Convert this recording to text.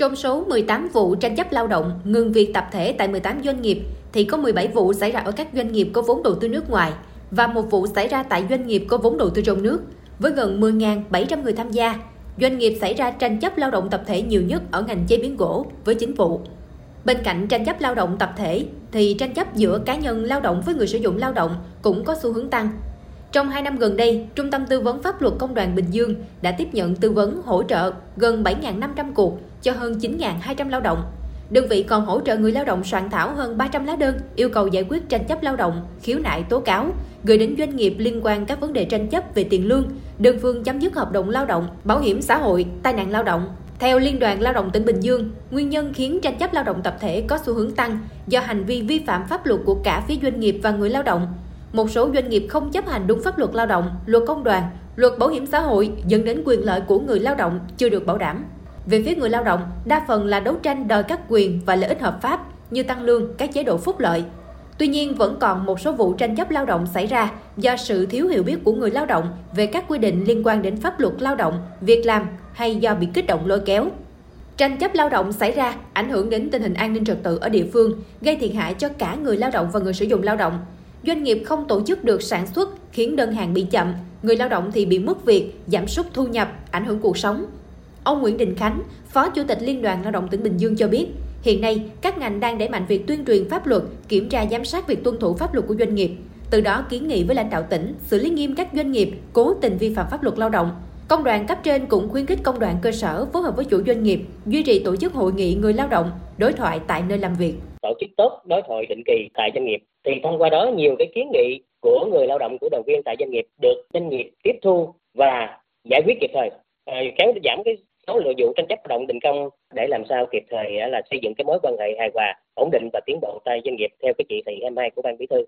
Trong số 18 vụ tranh chấp lao động, ngừng việc tập thể tại 18 doanh nghiệp, thì có 17 vụ xảy ra ở các doanh nghiệp có vốn đầu tư nước ngoài và một vụ xảy ra tại doanh nghiệp có vốn đầu tư trong nước với gần 10.700 người tham gia. Doanh nghiệp xảy ra tranh chấp lao động tập thể nhiều nhất ở ngành chế biến gỗ với 9 vụ. Bên cạnh tranh chấp lao động tập thể, thì tranh chấp giữa cá nhân lao động với người sử dụng lao động cũng có xu hướng tăng trong 2 năm gần đây, Trung tâm Tư vấn Pháp luật Công đoàn Bình Dương đã tiếp nhận tư vấn hỗ trợ gần 7.500 cuộc cho hơn 9.200 lao động. Đơn vị còn hỗ trợ người lao động soạn thảo hơn 300 lá đơn yêu cầu giải quyết tranh chấp lao động, khiếu nại tố cáo, gửi đến doanh nghiệp liên quan các vấn đề tranh chấp về tiền lương, đơn phương chấm dứt hợp đồng lao động, bảo hiểm xã hội, tai nạn lao động. Theo Liên đoàn Lao động tỉnh Bình Dương, nguyên nhân khiến tranh chấp lao động tập thể có xu hướng tăng do hành vi vi phạm pháp luật của cả phía doanh nghiệp và người lao động một số doanh nghiệp không chấp hành đúng pháp luật lao động, luật công đoàn, luật bảo hiểm xã hội dẫn đến quyền lợi của người lao động chưa được bảo đảm. Về phía người lao động, đa phần là đấu tranh đòi các quyền và lợi ích hợp pháp như tăng lương, các chế độ phúc lợi. Tuy nhiên, vẫn còn một số vụ tranh chấp lao động xảy ra do sự thiếu hiểu biết của người lao động về các quy định liên quan đến pháp luật lao động, việc làm hay do bị kích động lôi kéo. Tranh chấp lao động xảy ra ảnh hưởng đến tình hình an ninh trật tự ở địa phương, gây thiệt hại cho cả người lao động và người sử dụng lao động, doanh nghiệp không tổ chức được sản xuất khiến đơn hàng bị chậm, người lao động thì bị mất việc, giảm sút thu nhập, ảnh hưởng cuộc sống. Ông Nguyễn Đình Khánh, Phó Chủ tịch Liên đoàn Lao động tỉnh Bình Dương cho biết, hiện nay các ngành đang đẩy mạnh việc tuyên truyền pháp luật, kiểm tra giám sát việc tuân thủ pháp luật của doanh nghiệp, từ đó kiến nghị với lãnh đạo tỉnh xử lý nghiêm các doanh nghiệp cố tình vi phạm pháp luật lao động. Công đoàn cấp trên cũng khuyến khích công đoàn cơ sở phối hợp với chủ doanh nghiệp duy trì tổ chức hội nghị người lao động, đối thoại tại nơi làm việc. Tổ chức tốt đối thoại định kỳ tại doanh nghiệp thì thông qua đó nhiều cái kiến nghị của người lao động, của đoàn viên tại doanh nghiệp được doanh nghiệp tiếp thu và giải quyết kịp thời. Ờ, kéo giảm cái số lượng vụ tranh chấp lao động đình công để làm sao kịp thời là xây dựng cái mối quan hệ hài hòa, ổn định và tiến bộ tại doanh nghiệp theo cái chỉ thị 22 của ban bí thư.